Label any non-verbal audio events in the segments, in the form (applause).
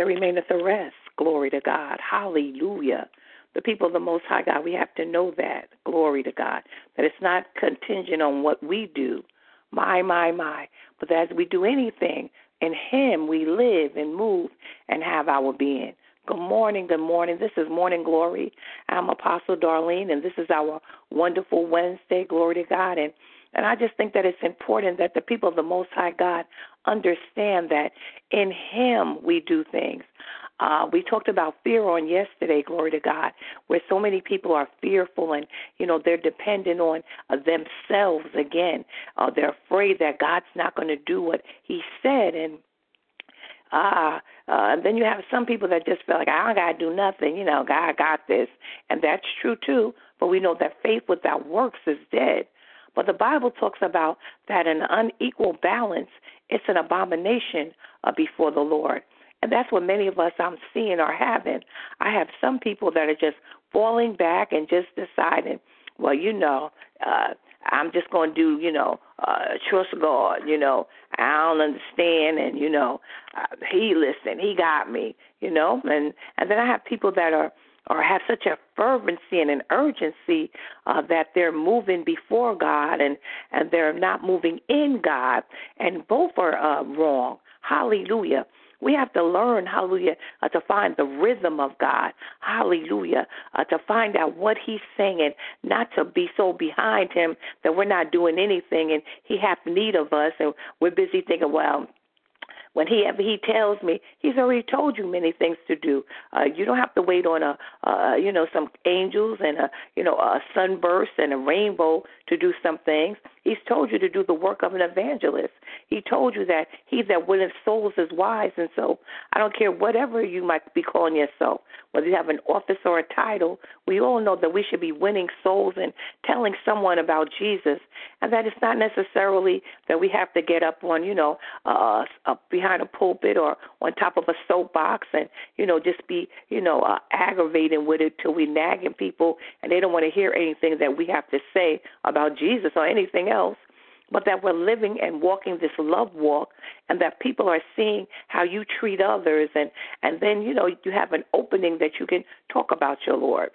There remaineth a rest. Glory to God. Hallelujah. The people of the Most High God, we have to know that. Glory to God. That it's not contingent on what we do. My, my, my. But as we do anything, in Him we live and move and have our being. Good morning, good morning. This is Morning Glory. I'm Apostle Darlene, and this is our wonderful Wednesday. Glory to God. And and I just think that it's important that the people of the Most High God understand that in Him we do things. Uh, we talked about fear on yesterday, glory to God, where so many people are fearful and, you know, they're dependent on uh, themselves again. Uh, they're afraid that God's not going to do what He said. And ah, uh, and then you have some people that just feel like I don't gotta do nothing, you know, God got this, and that's true too. But we know that faith without works is dead. But the Bible talks about that an unequal balance is an abomination uh, before the Lord. And that's what many of us I'm seeing are having. I have some people that are just falling back and just deciding, well, you know, uh, I'm just going to do, you know, uh, trust God, you know, I don't understand, and you know, uh, He listened, He got me, you know, and and then I have people that are or have such a fervency and an urgency uh, that they're moving before God and and they're not moving in God, and both are uh, wrong. Hallelujah. We have to learn, hallelujah, uh, to find the rhythm of God, hallelujah, uh, to find out what He's saying, not to be so behind Him that we're not doing anything and He has need of us and we're busy thinking, well, when he he tells me he's already told you many things to do. Uh you don't have to wait on a uh you know some angels and a you know a sunburst and a rainbow to do some things. He's told you to do the work of an evangelist. He told you that he that winneth souls is wise. And so i don't care whatever you might be calling yourself whether you have an office or a title we all know that we should be winning souls and telling someone about jesus. And that it's not necessarily that we have to get up on you know uh, a behind a pulpit or on top of a soapbox and you know just be you know uh, aggravating with it till we nagging people and they don't want to hear anything that we have to say about Jesus or anything else. But that we're living and walking this love walk and that people are seeing how you treat others and and then you know you have an opening that you can talk about your lord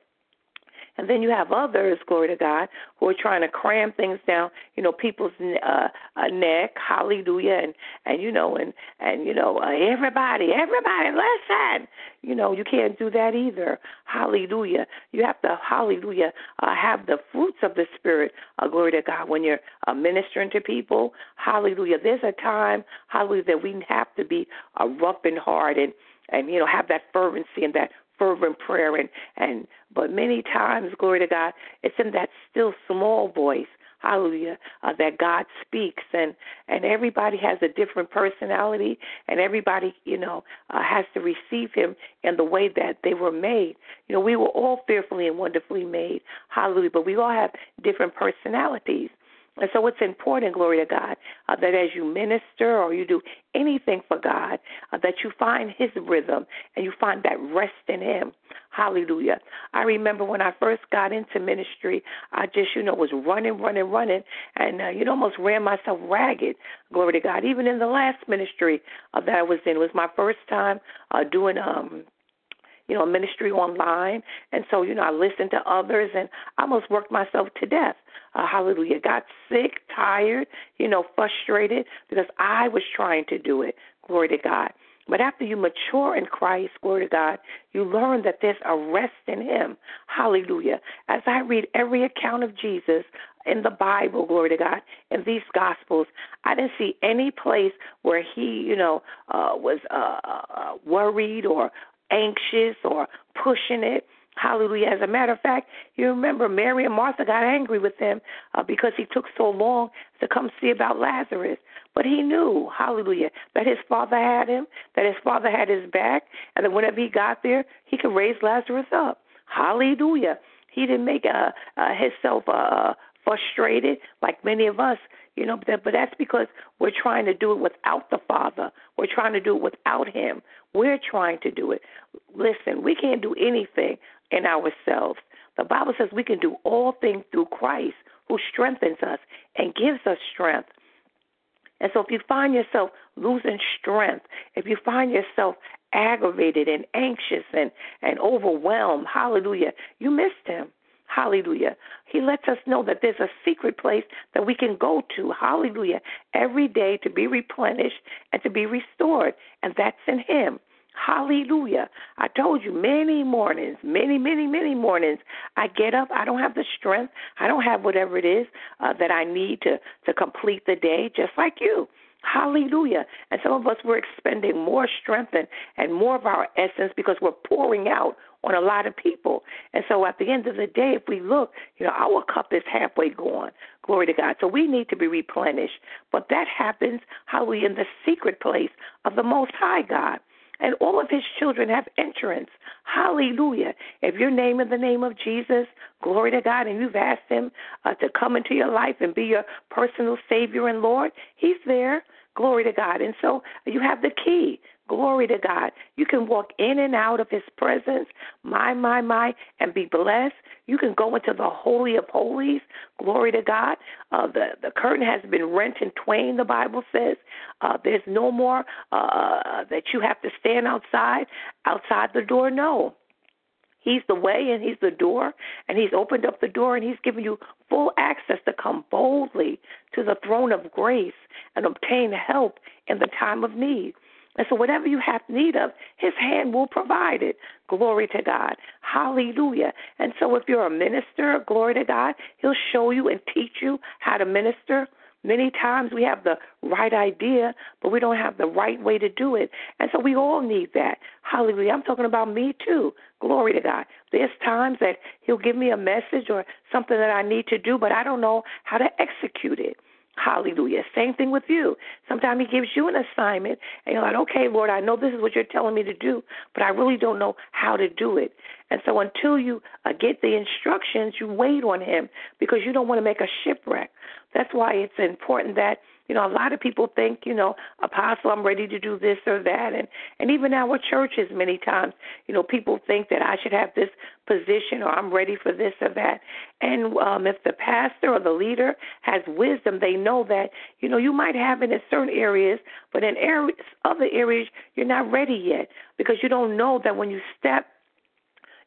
and then you have others, glory to God, who are trying to cram things down, you know, people's uh, uh, neck, hallelujah, and and you know, and and you know, uh, everybody, everybody, listen, you know, you can't do that either, hallelujah. You have to, hallelujah, uh, have the fruits of the spirit, uh, glory to God, when you're uh, ministering to people, hallelujah. There's a time, hallelujah, that we have to be uh, rough and hard and and you know have that fervency and that fervent prayer. And and but many times glory to god it's in that still small voice hallelujah uh, that god speaks. And and everybody has a different personality and everybody you know uh, has to receive him in the way that they were made. You know we were all fearfully and wonderfully made hallelujah but we all have different personalities and so it's important, glory to God, uh, that as you minister or you do anything for God, uh, that you find His rhythm and you find that rest in Him. Hallelujah. I remember when I first got into ministry, I just, you know, was running, running, running, and, uh, you know, almost ran myself ragged. Glory to God. Even in the last ministry uh, that I was in, it was my first time uh, doing um you know, ministry online. And so, you know, I listened to others and I almost worked myself to death. Uh, hallelujah. Got sick, tired, you know, frustrated because I was trying to do it. Glory to God. But after you mature in Christ, glory to God, you learn that there's a rest in Him. Hallelujah. As I read every account of Jesus in the Bible, glory to God, in these Gospels, I didn't see any place where He, you know, uh, was uh, uh, worried or anxious or pushing it. Hallelujah. As a matter of fact, you remember Mary and Martha got angry with him uh, because he took so long to come see about Lazarus. But he knew, hallelujah, that his father had him, that his father had his back, and that whenever he got there, he could raise Lazarus up. Hallelujah. He didn't make uh, uh, himself uh, frustrated, like many of us, you know, but that's because we're trying to do it without the Father. We're trying to do it without Him. We're trying to do it. Listen, we can't do anything in ourselves. The Bible says we can do all things through Christ who strengthens us and gives us strength. And so if you find yourself losing strength, if you find yourself aggravated and anxious and, and overwhelmed, hallelujah, you missed him. Hallelujah. He lets us know that there's a secret place that we can go to, hallelujah, every day to be replenished and to be restored. And that's in Him. Hallelujah. I told you many mornings, many, many, many mornings, I get up. I don't have the strength. I don't have whatever it is uh, that I need to, to complete the day, just like you. Hallelujah. And some of us, we're expending more strength and, and more of our essence because we're pouring out on a lot of people. And so at the end of the day, if we look, you know, our cup is halfway gone. Glory to God. So we need to be replenished. But that happens, hallelujah, in the secret place of the Most High God and all of his children have entrance. Hallelujah. If you're naming the name of Jesus, glory to God, and you've asked him uh, to come into your life and be your personal Savior and Lord, he's there. Glory to God. And so you have the key. Glory to God. You can walk in and out of His presence, my, my, my, and be blessed. You can go into the Holy of Holies. Glory to God. Uh, the, the curtain has been rent in twain, the Bible says. Uh, there's no more uh, that you have to stand outside, outside the door. No. He's the way and He's the door, and He's opened up the door and He's given you full access to come boldly to the throne of grace and obtain help in the time of need. And so, whatever you have need of, His hand will provide it. Glory to God. Hallelujah. And so, if you're a minister, glory to God, He'll show you and teach you how to minister. Many times we have the right idea, but we don't have the right way to do it. And so we all need that. Hallelujah. I'm talking about me too. Glory to God. There's times that He'll give me a message or something that I need to do, but I don't know how to execute it. Hallelujah. Same thing with you. Sometimes He gives you an assignment, and you're like, okay, Lord, I know this is what you're telling me to do, but I really don't know how to do it. And so until you uh, get the instructions, you wait on Him because you don't want to make a shipwreck. That's why it's important that you know, a lot of people think, you know, apostle, I'm ready to do this or that, and and even our churches, many times, you know, people think that I should have this position or I'm ready for this or that. And um, if the pastor or the leader has wisdom, they know that, you know, you might have it in certain areas, but in areas, other areas, you're not ready yet because you don't know that when you step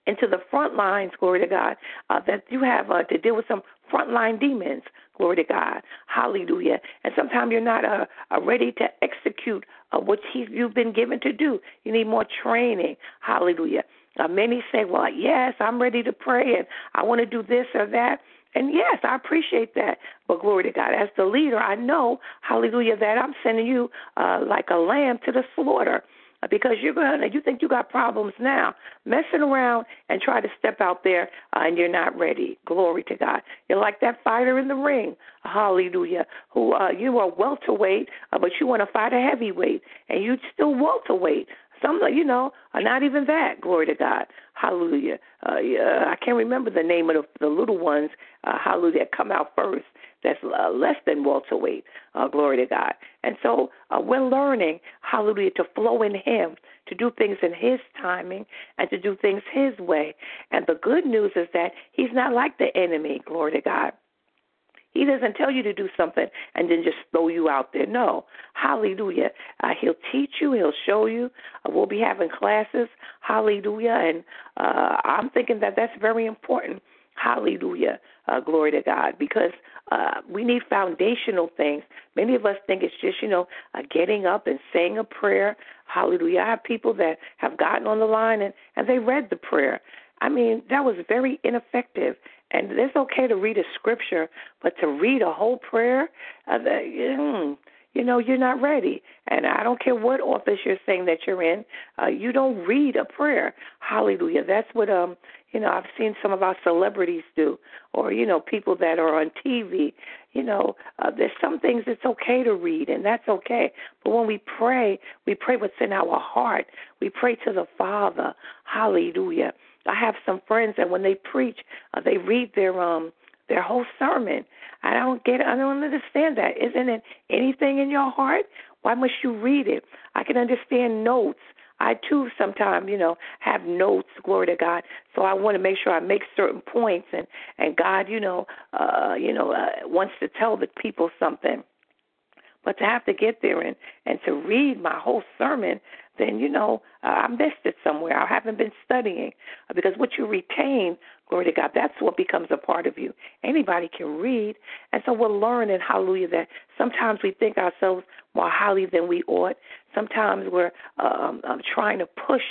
into the front lines, glory to God, uh, that you have uh, to deal with some frontline demons, glory to God, hallelujah. And sometimes you're not uh, uh, ready to execute uh, what you've been given to do. You need more training, hallelujah. Uh, many say, well, yes, I'm ready to pray and I want to do this or that. And yes, I appreciate that. But glory to God. As the leader, I know, hallelujah, that I'm sending you uh, like a lamb to the slaughter because you're going to, you think you got problems now, messing around and try to step out there uh, and you're not ready. Glory to God. You're like that fighter in the ring, hallelujah, who uh, you are welterweight, uh, but you want to fight a heavyweight and you still welterweight. Some, you know, are not even that. Glory to God. Hallelujah. Uh, yeah, I can't remember the name of the, the little ones. Uh, hallelujah. Come out first that's uh, less than welterweight. Uh, glory to God. And so uh, we're learning, hallelujah, to flow in Him, to do things in His timing, and to do things His way. And the good news is that He's not like the enemy, glory to God. He doesn't tell you to do something and then just throw you out there. No. Hallelujah. Uh, he'll teach you, he'll show you. Uh, we'll be having classes. Hallelujah. And uh, I'm thinking that that's very important. Hallelujah. Uh, glory to God. Because uh, we need foundational things. Many of us think it's just, you know, uh, getting up and saying a prayer. Hallelujah. I have people that have gotten on the line and, and they read the prayer. I mean, that was very ineffective. And it's okay to read a scripture, but to read a whole prayer, uh, the, mm, you know, you're not ready. And I don't care what office you're saying that you're in, uh, you don't read a prayer. Hallelujah. That's what um you know, I've seen some of our celebrities do, or you know, people that are on TV. You know, uh, there's some things it's okay to read, and that's okay. But when we pray, we pray what's in our heart. We pray to the Father. Hallelujah. I have some friends that when they preach, uh, they read their um their whole sermon. I don't get. I don't understand that. Isn't it anything in your heart? Why must you read it? I can understand notes. I too sometimes, you know, have notes, glory to God. So I want to make sure I make certain points and and God, you know, uh, you know, uh, wants to tell the people something. But to have to get there and and to read my whole sermon, then you know uh, I missed it somewhere. I haven't been studying because what you retain, glory to God, that's what becomes a part of you. Anybody can read, and so we're learning, hallelujah, that sometimes we think ourselves more highly than we ought. Sometimes we're um, um, trying to push,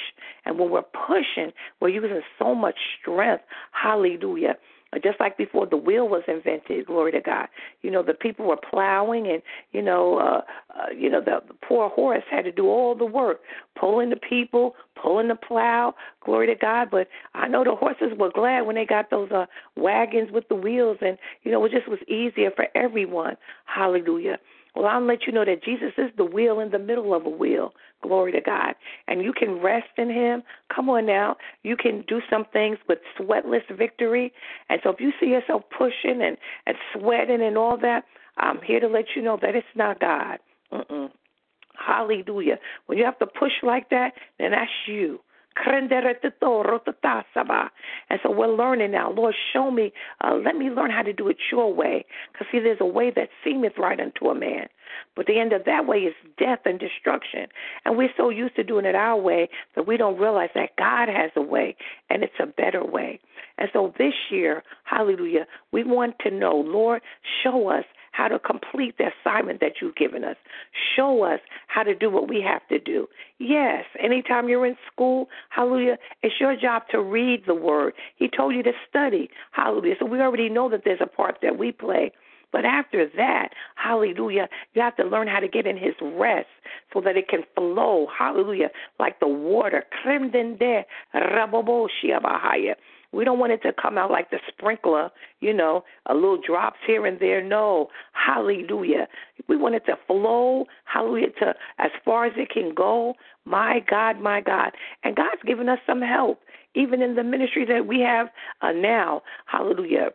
and when we're pushing, we're using so much strength. Hallelujah just like before the wheel was invented glory to god. You know the people were plowing and you know uh, uh you know the, the poor horse had to do all the work pulling the people pulling the plow glory to god. But i know the horses were glad when they got those uh wagons with the wheels and you know it just was easier for everyone. Hallelujah well, I'll let you know that Jesus is the wheel in the middle of a wheel. Glory to God. And you can rest in Him. Come on now. You can do some things with sweatless victory. And so if you see yourself pushing and, and sweating and all that, I'm here to let you know that it's not God. Mm-mm. Hallelujah. When you have to push like that, then that's you. And so we're learning now. Lord, show me, uh, let me learn how to do it your way. Because, see, there's a way that seemeth right unto a man. But the end of that way is death and destruction. And we're so used to doing it our way that we don't realize that God has a way, and it's a better way. And so this year, hallelujah, we want to know, Lord, show us how to complete the assignment that you've given us. Show us how to do what we have to do. Yes, anytime you're in school, hallelujah, it's your job to read the word. He told you to study, hallelujah. So we already know that there's a part that we play. But after that, hallelujah, you have to learn how to get in his rest so that it can flow, hallelujah, like the water. We don't want it to come out like the sprinkler, you know, a little drops here and there. No. Hallelujah. We want it to flow, hallelujah, to as far as it can go. My God, my God. And God's given us some help, even in the ministry that we have uh, now. Hallelujah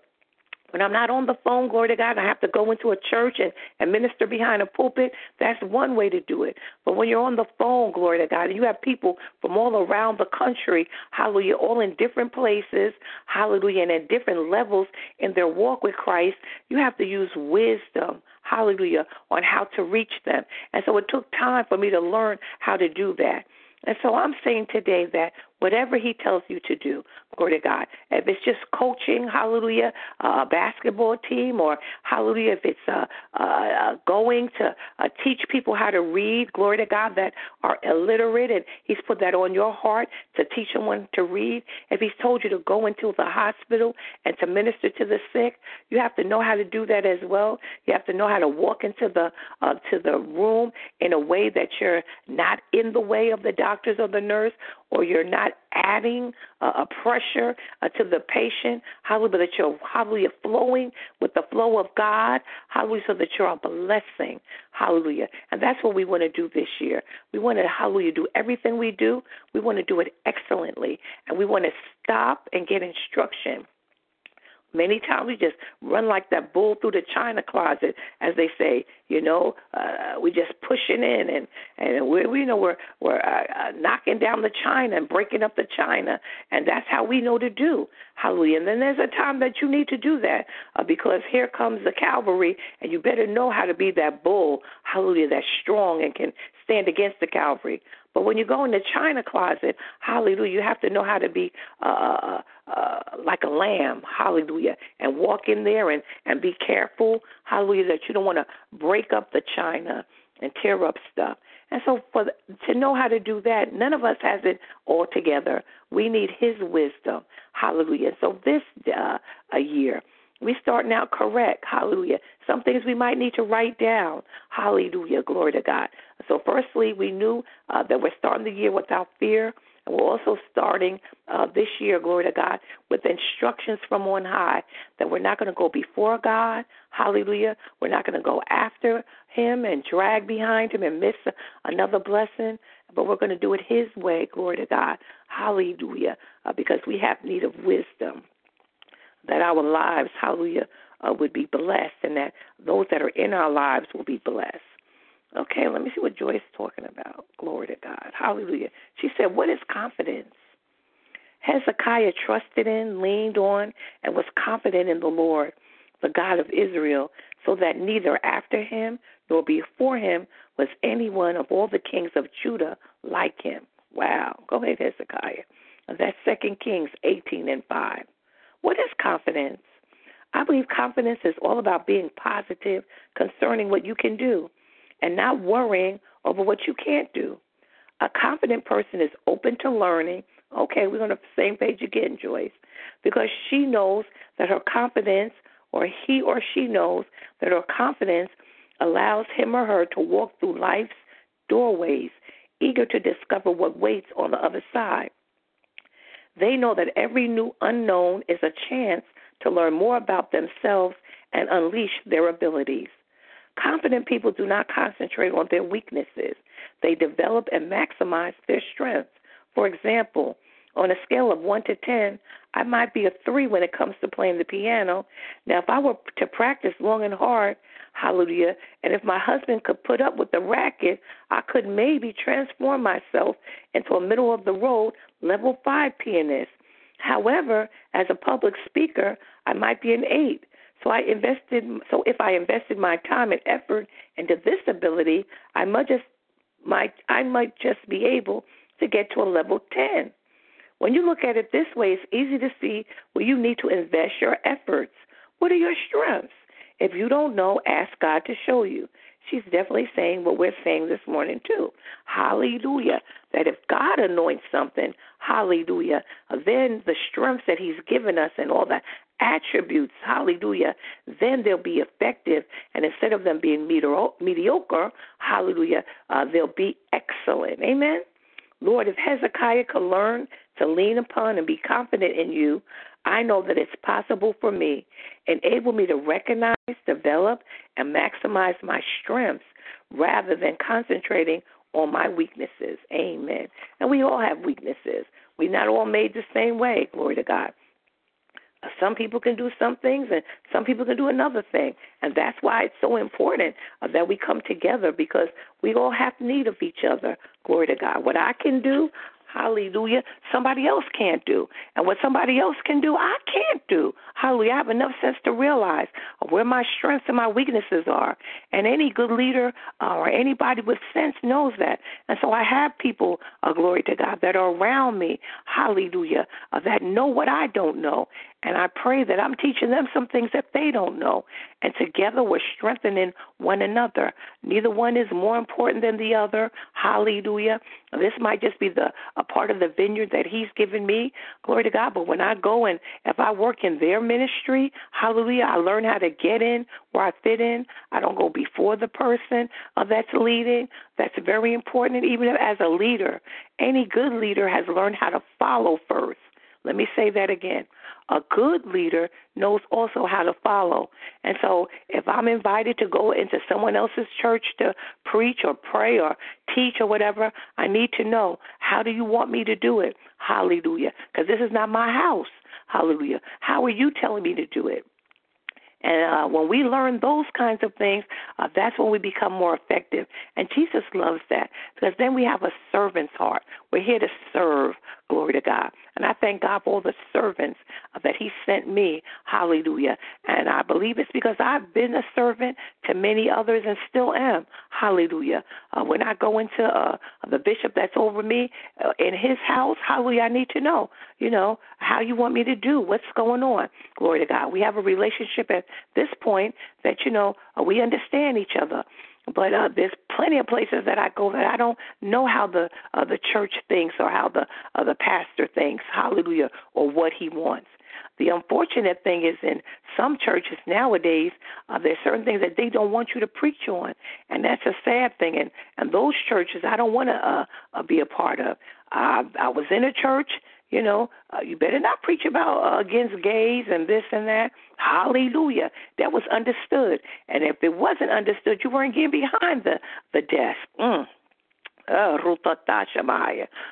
when I'm not on the phone, glory to God, I have to go into a church and, and minister behind a pulpit. That's one way to do it. But when you're on the phone, glory to God, and you have people from all around the country, hallelujah, all in different places, hallelujah, and at different levels in their walk with Christ, you have to use wisdom, hallelujah, on how to reach them. And so it took time for me to learn how to do that. And so I'm saying today that whatever he tells you to do, glory to God. If it's just coaching, hallelujah, a basketball team, or hallelujah, if it's uh, uh, going to uh, teach people how to read, glory to God, that are illiterate, and He's put that on your heart to teach someone to read. If He's told you to go into the hospital and to minister to the sick, you have to know how to do that as well. You have to know how to walk into the uh, to the room in a way that you're not in the way of the doctors or the nurse, or you're not adding uh, a pressure uh, to the patient. Hallelujah, that you're hallelujah flowing with the flow of God. Hallelujah, so that you're a blessing. Hallelujah. And that's what we want to do this year. We want to, hallelujah, do everything we do. We want to do it excellently. And we want to stop and get instruction Many times we just run like that bull through the china closet, as they say. You know, uh, we just pushing in, and and we we know we're we're uh, uh, knocking down the china and breaking up the china, and that's how we know to do. Hallelujah. And then there's a time that you need to do that uh, because here comes the Calvary, and you better know how to be that bull. Hallelujah, that's strong and can stand against the Calvary. But when you go in the china closet, hallelujah, you have to know how to be uh, uh, uh, like a lamb, hallelujah, and walk in there and, and be careful, hallelujah, that you don't want to break up the china and tear up stuff. And so, for the, to know how to do that, none of us has it all together. We need His wisdom, hallelujah. So this uh, a year, we starting out correct. Hallelujah. Some things we might need to write down. Hallelujah. Glory to God. So, firstly, we knew uh, that we're starting the year without fear. And we're also starting uh, this year, glory to God, with instructions from on high that we're not going to go before God. Hallelujah. We're not going to go after Him and drag behind Him and miss another blessing, but we're going to do it His way, glory to God. Hallelujah. Uh, because we have need of wisdom. that our lives, hallelujah, uh, would be blessed and that those that are in our lives will be blessed. Okay, let me see what Joyce is talking about. Glory to God. Hallelujah. She said, What is confidence? Hezekiah trusted in, leaned on, and was confident in the Lord, the God of Israel, so that neither after him nor before him was anyone of all the kings of Judah like him. Wow. Go ahead, Hezekiah. That's Second Kings 18 and 5. What is confidence? I believe confidence is all about being positive concerning what you can do and not worrying over what you can't do. A confident person is open to learning. Okay, we're on the same page again, Joyce, because she knows that her confidence, or he or she knows that her confidence allows him or her to walk through life's doorways, eager to discover what waits on the other side. They know that every new unknown is a chance to learn more about themselves and unleash their abilities. Confident people do not concentrate on their weaknesses, they develop and maximize their strengths. For example, on a scale of 1 to 10, I might be a 3 when it comes to playing the piano. Now, if I were to practice long and hard, hallelujah, and if my husband could put up with the racket, I could maybe transform myself into a middle of the road level 5 pianist. However, as a public speaker, I might be an 8. So I invested so if I invested my time and effort into this ability, I might just might I might just be able to get to a level 10. When you look at it this way, it's easy to see where you need to invest your efforts. What are your strengths? If you don't know, ask God to show you. She's definitely saying what we're saying this morning, too. Hallelujah. That if God anoints something, hallelujah, then the strengths that He's given us and all the attributes, hallelujah, then they'll be effective. And instead of them being mediocre, hallelujah, uh, they'll be excellent. Amen. Lord, if Hezekiah could learn to lean upon and be confident in you, I know that it's possible for me. Enable me to recognize, develop, and maximize my strengths rather than concentrating on my weaknesses. Amen. And we all have weaknesses. We're not all made the same way. Glory to God. Some people can do some things and some people can do another thing. And that's why it's so important uh, that we come together because we all have need of each other. Glory to God. What I can do, hallelujah, somebody else can't do. And what somebody else can do, I can't do. Hallelujah. I have enough sense to realize where my strengths and my weaknesses are. And any good leader uh, or anybody with sense knows that. And so I have people, uh, glory to God, that are around me, hallelujah, uh, that know what I don't know. And I pray that I'm teaching them some things that they don't know. And together we're strengthening one another. Neither one is more important than the other. Hallelujah. This might just be the a part of the vineyard that he's given me. Glory to God. But when I go and if I work in their ministry, hallelujah, I learn how to get in where I fit in. I don't go before the person uh, that's leading. That's very important. Even as a leader, any good leader has learned how to follow first. Let me say that again. A good leader knows also how to follow. And so if I'm invited to go into someone else's church to preach or pray or teach or whatever, I need to know how do you want me to do it? Hallelujah. Because this is not my house. Hallelujah. How are you telling me to do it? And uh, when we learn those kinds of things, uh, that's when we become more effective. And Jesus loves that because then we have a servant's heart. We're here to serve. Glory to God. And I thank God for all the servants uh, that He sent me. Hallelujah. And I believe it's because I've been a servant to many others and still am. Hallelujah. Uh, when I go into uh, the bishop that's over me uh, in his house, hallelujah, I need to know, you know, how you want me to do, what's going on. Glory to God. We have a relationship at this point that, you know, uh, we understand each other. But uh, there's plenty of places that I go that I don't know how the uh, the church thinks or how the uh, the pastor thinks, hallelujah, or what he wants. The unfortunate thing is in some churches nowadays, uh, there's certain things that they don't want you to preach on, and that's a sad thing. And and those churches I don't want to uh, uh, be a part of. I I was in a church you know, uh, you better not preach about uh, against gays and this and that. Hallelujah. That was understood. And if it wasn't understood, you weren't getting behind the the desk. Mm. Uh,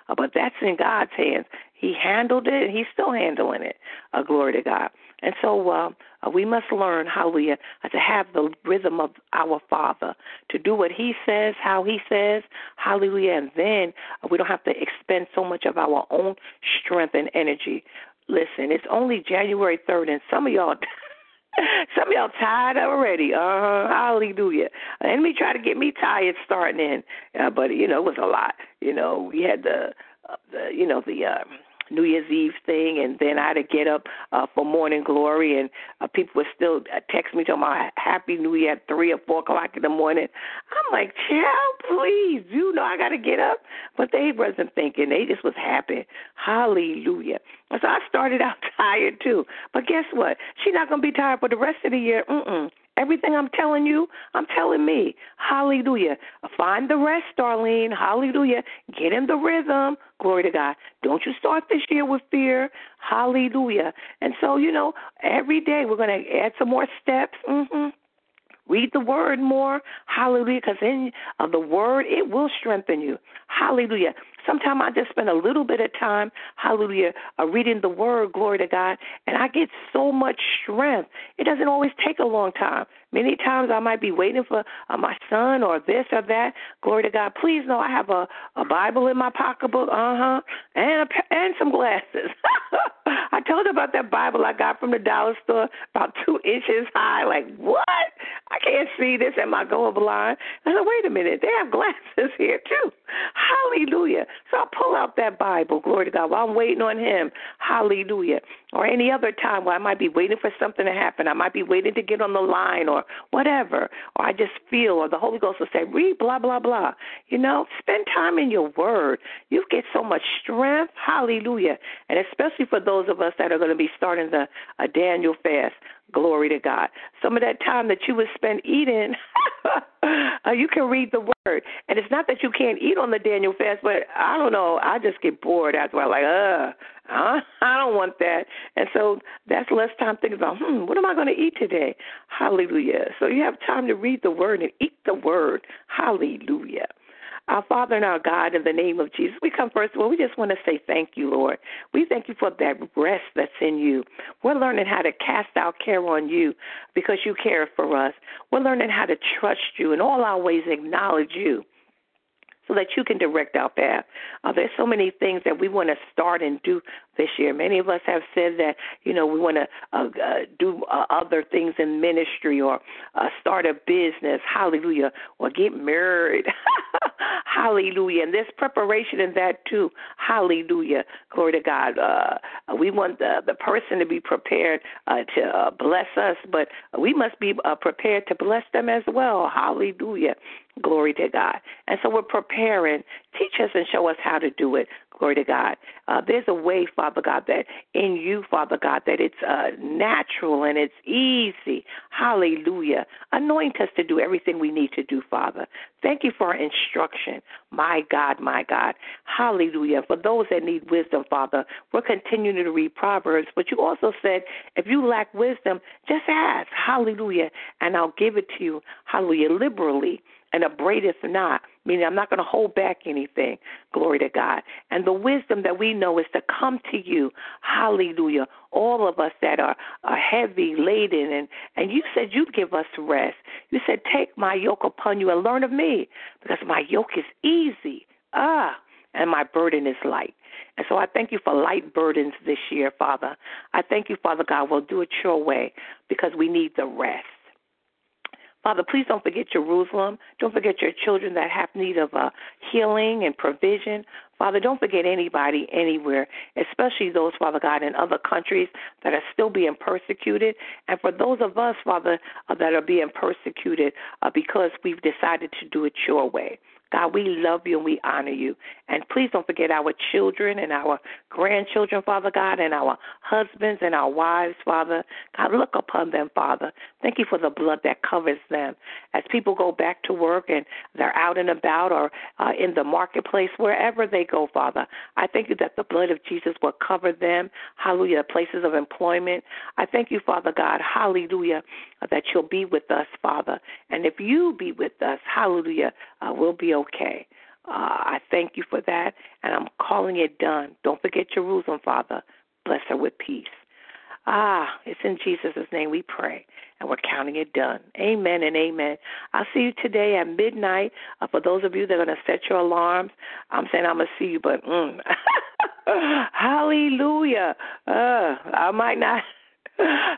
uh, but that's in God's hands. He handled it, and He's still handling it. Uh, glory to God. And so uh, uh, we must learn, hallelujah, uh, to have the rhythm of our Father, to do what He says, how He says, hallelujah, and then uh, we don't have to expend so much of our own strength and energy. Listen, it's only January 3rd, and some of y'all. (laughs) Some of y'all tired already. Uh huh. hallelujah. The enemy tried to get me tired starting in, uh, but you know it was a lot. You know we had the, uh, the you know the uh, New Year's Eve thing, and then I had to get up uh, for morning glory, and uh, people would still uh, text me talking about Happy New Year at three or four o'clock in the morning. I'm like, child, please, you know I got to get up, but they wasn't thinking; they just was happy. Hallelujah. So I started out (laughs) tired too, but guess what? She's not gonna be tired for the rest of the year. Mm-mm. Everything I'm telling you, I'm telling me. Hallelujah. Find the rest, Darlene. Hallelujah. Get in the rhythm. Glory to God. Don't you start this year with fear. Hallelujah. And so, you know, every day we're going to add some more steps. Mm-hmm. Read the word more. Hallelujah. Because in uh, the word, it will strengthen you. Hallelujah. Sometimes I just spend a little bit of time, hallelujah, uh, reading the word, glory to God, and I get so much strength. It doesn't always take a long time. Many times I might be waiting for uh, my son or this or that. Glory to God. Please know I have a, a Bible in my pocketbook, uh huh, and a, and some glasses. (laughs) I told you about that Bible I got from the dollar store, about two inches high. Like what? I can't see this. Am I going blind? I said, wait a minute. They have (laughs) glasses here too. Hallelujah. So I pull out that Bible, glory to God, while I'm waiting on Him. Hallelujah. Or any other time where I might be waiting for something to happen. I might be waiting to get on the line or whatever. Or I just feel, or the Holy Ghost will say, read blah, blah, blah. You know, spend time in your Word. You get so much strength. Hallelujah. And especially for those of us that are going to be starting the a Daniel fast. Glory to God. Some of that time that you would spend eating, (laughs) (laughs) uh, you can read the word. And it's not that you can't eat on the Daniel fast, but I don't know. I just get bored after I'm like, uh, (laughs) I don't want that. And so that's less time thinking about, hmm, what am I going to eat today? Hallelujah. So you have time to read the word and eat the word. Hallelujah. Our Father and our God, in the name of Jesus, we come first of all, we just want to say thank you, Lord. We thank you for that rest that's in you. We're learning how to cast our care on you because you care for us. We're learning how to trust you and all our ways acknowledge you so that you can direct our path. Uh, there's so many things that we want to start and do this year. Many of us have said that, you know, we want to uh, uh, do uh, other things in ministry or uh, start a business, hallelujah, or get married, (laughs) (laughs) hallelujah. And there's preparation in that too, hallelujah, glory to God. Uh, we want the, the person to be prepared uh, to uh, bless us, but we must be uh, prepared to bless them as well, hallelujah. Glory to God. And so we're preparing. Teach us and show us how to do it. Glory to God. Uh, there's a way, Father God, that in you, Father God, that it's uh, natural and it's easy. Hallelujah. Anoint us to do everything we need to do, Father. Thank you for instruction. My God, my God. Hallelujah. For those that need wisdom, Father, we're continuing to read Proverbs, but you also said if you lack wisdom, just ask. Hallelujah. And I'll give it to you. Hallelujah. Liberally and upbraideth not, meaning I'm not going to hold back anything. Glory to God. And the wisdom that we know is to come to you. Hallelujah. All of us that are, are heavy laden, and, and you said you'd give us rest. You said, Take my yoke upon you and learn of me, because my yoke is easy. Ah, and my burden is light. And so I thank you for light burdens this year, Father. I thank you, Father God. We'll do it your way because we need the rest. Father, please don't forget Jerusalem. Don't forget your children that have need of uh, healing and provision. Father, don't forget anybody anywhere, especially those, Father God, in other countries that are still being persecuted. And for those of us, Father, uh, that are being persecuted uh, because we've decided to do it your way. God, we love you and we honor you. And please don't forget our children and our grandchildren, Father God, and our husbands and our wives, Father. God, look upon them, Father. Thank you for the blood that covers them. As people go back to work and they're out and about or uh, in the marketplace, wherever they go, Father, I thank you that the blood of Jesus will cover them. Hallelujah. Places of employment. I thank you, Father God. Hallelujah. That you'll be with us, Father. And if you be with us, hallelujah, uh, we'll be okay. Uh, I thank you for that, and I'm calling it done. Don't forget Jerusalem, Father. Bless her with peace. Ah, it's in Jesus' name we pray, and we're counting it done. Amen and amen. I'll see you today at midnight. Uh, for those of you that are going to set your alarms, I'm saying I'm going to see you, but mm. (laughs) hallelujah. Uh, I might not. (laughs)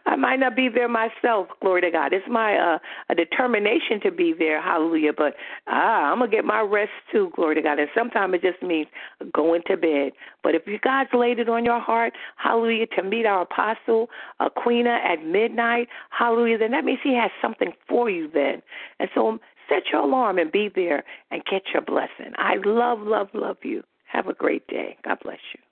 I might not be there myself, glory to God. It's my uh a determination to be there, hallelujah. But ah, I'm gonna get my rest too, glory to God. And sometimes it just means going to bed. But if you God's laid it on your heart, hallelujah, to meet our apostle, Aquina at midnight, hallelujah, then that means he has something for you then. And so set your alarm and be there and get your blessing. I love, love, love you. Have a great day. God bless you.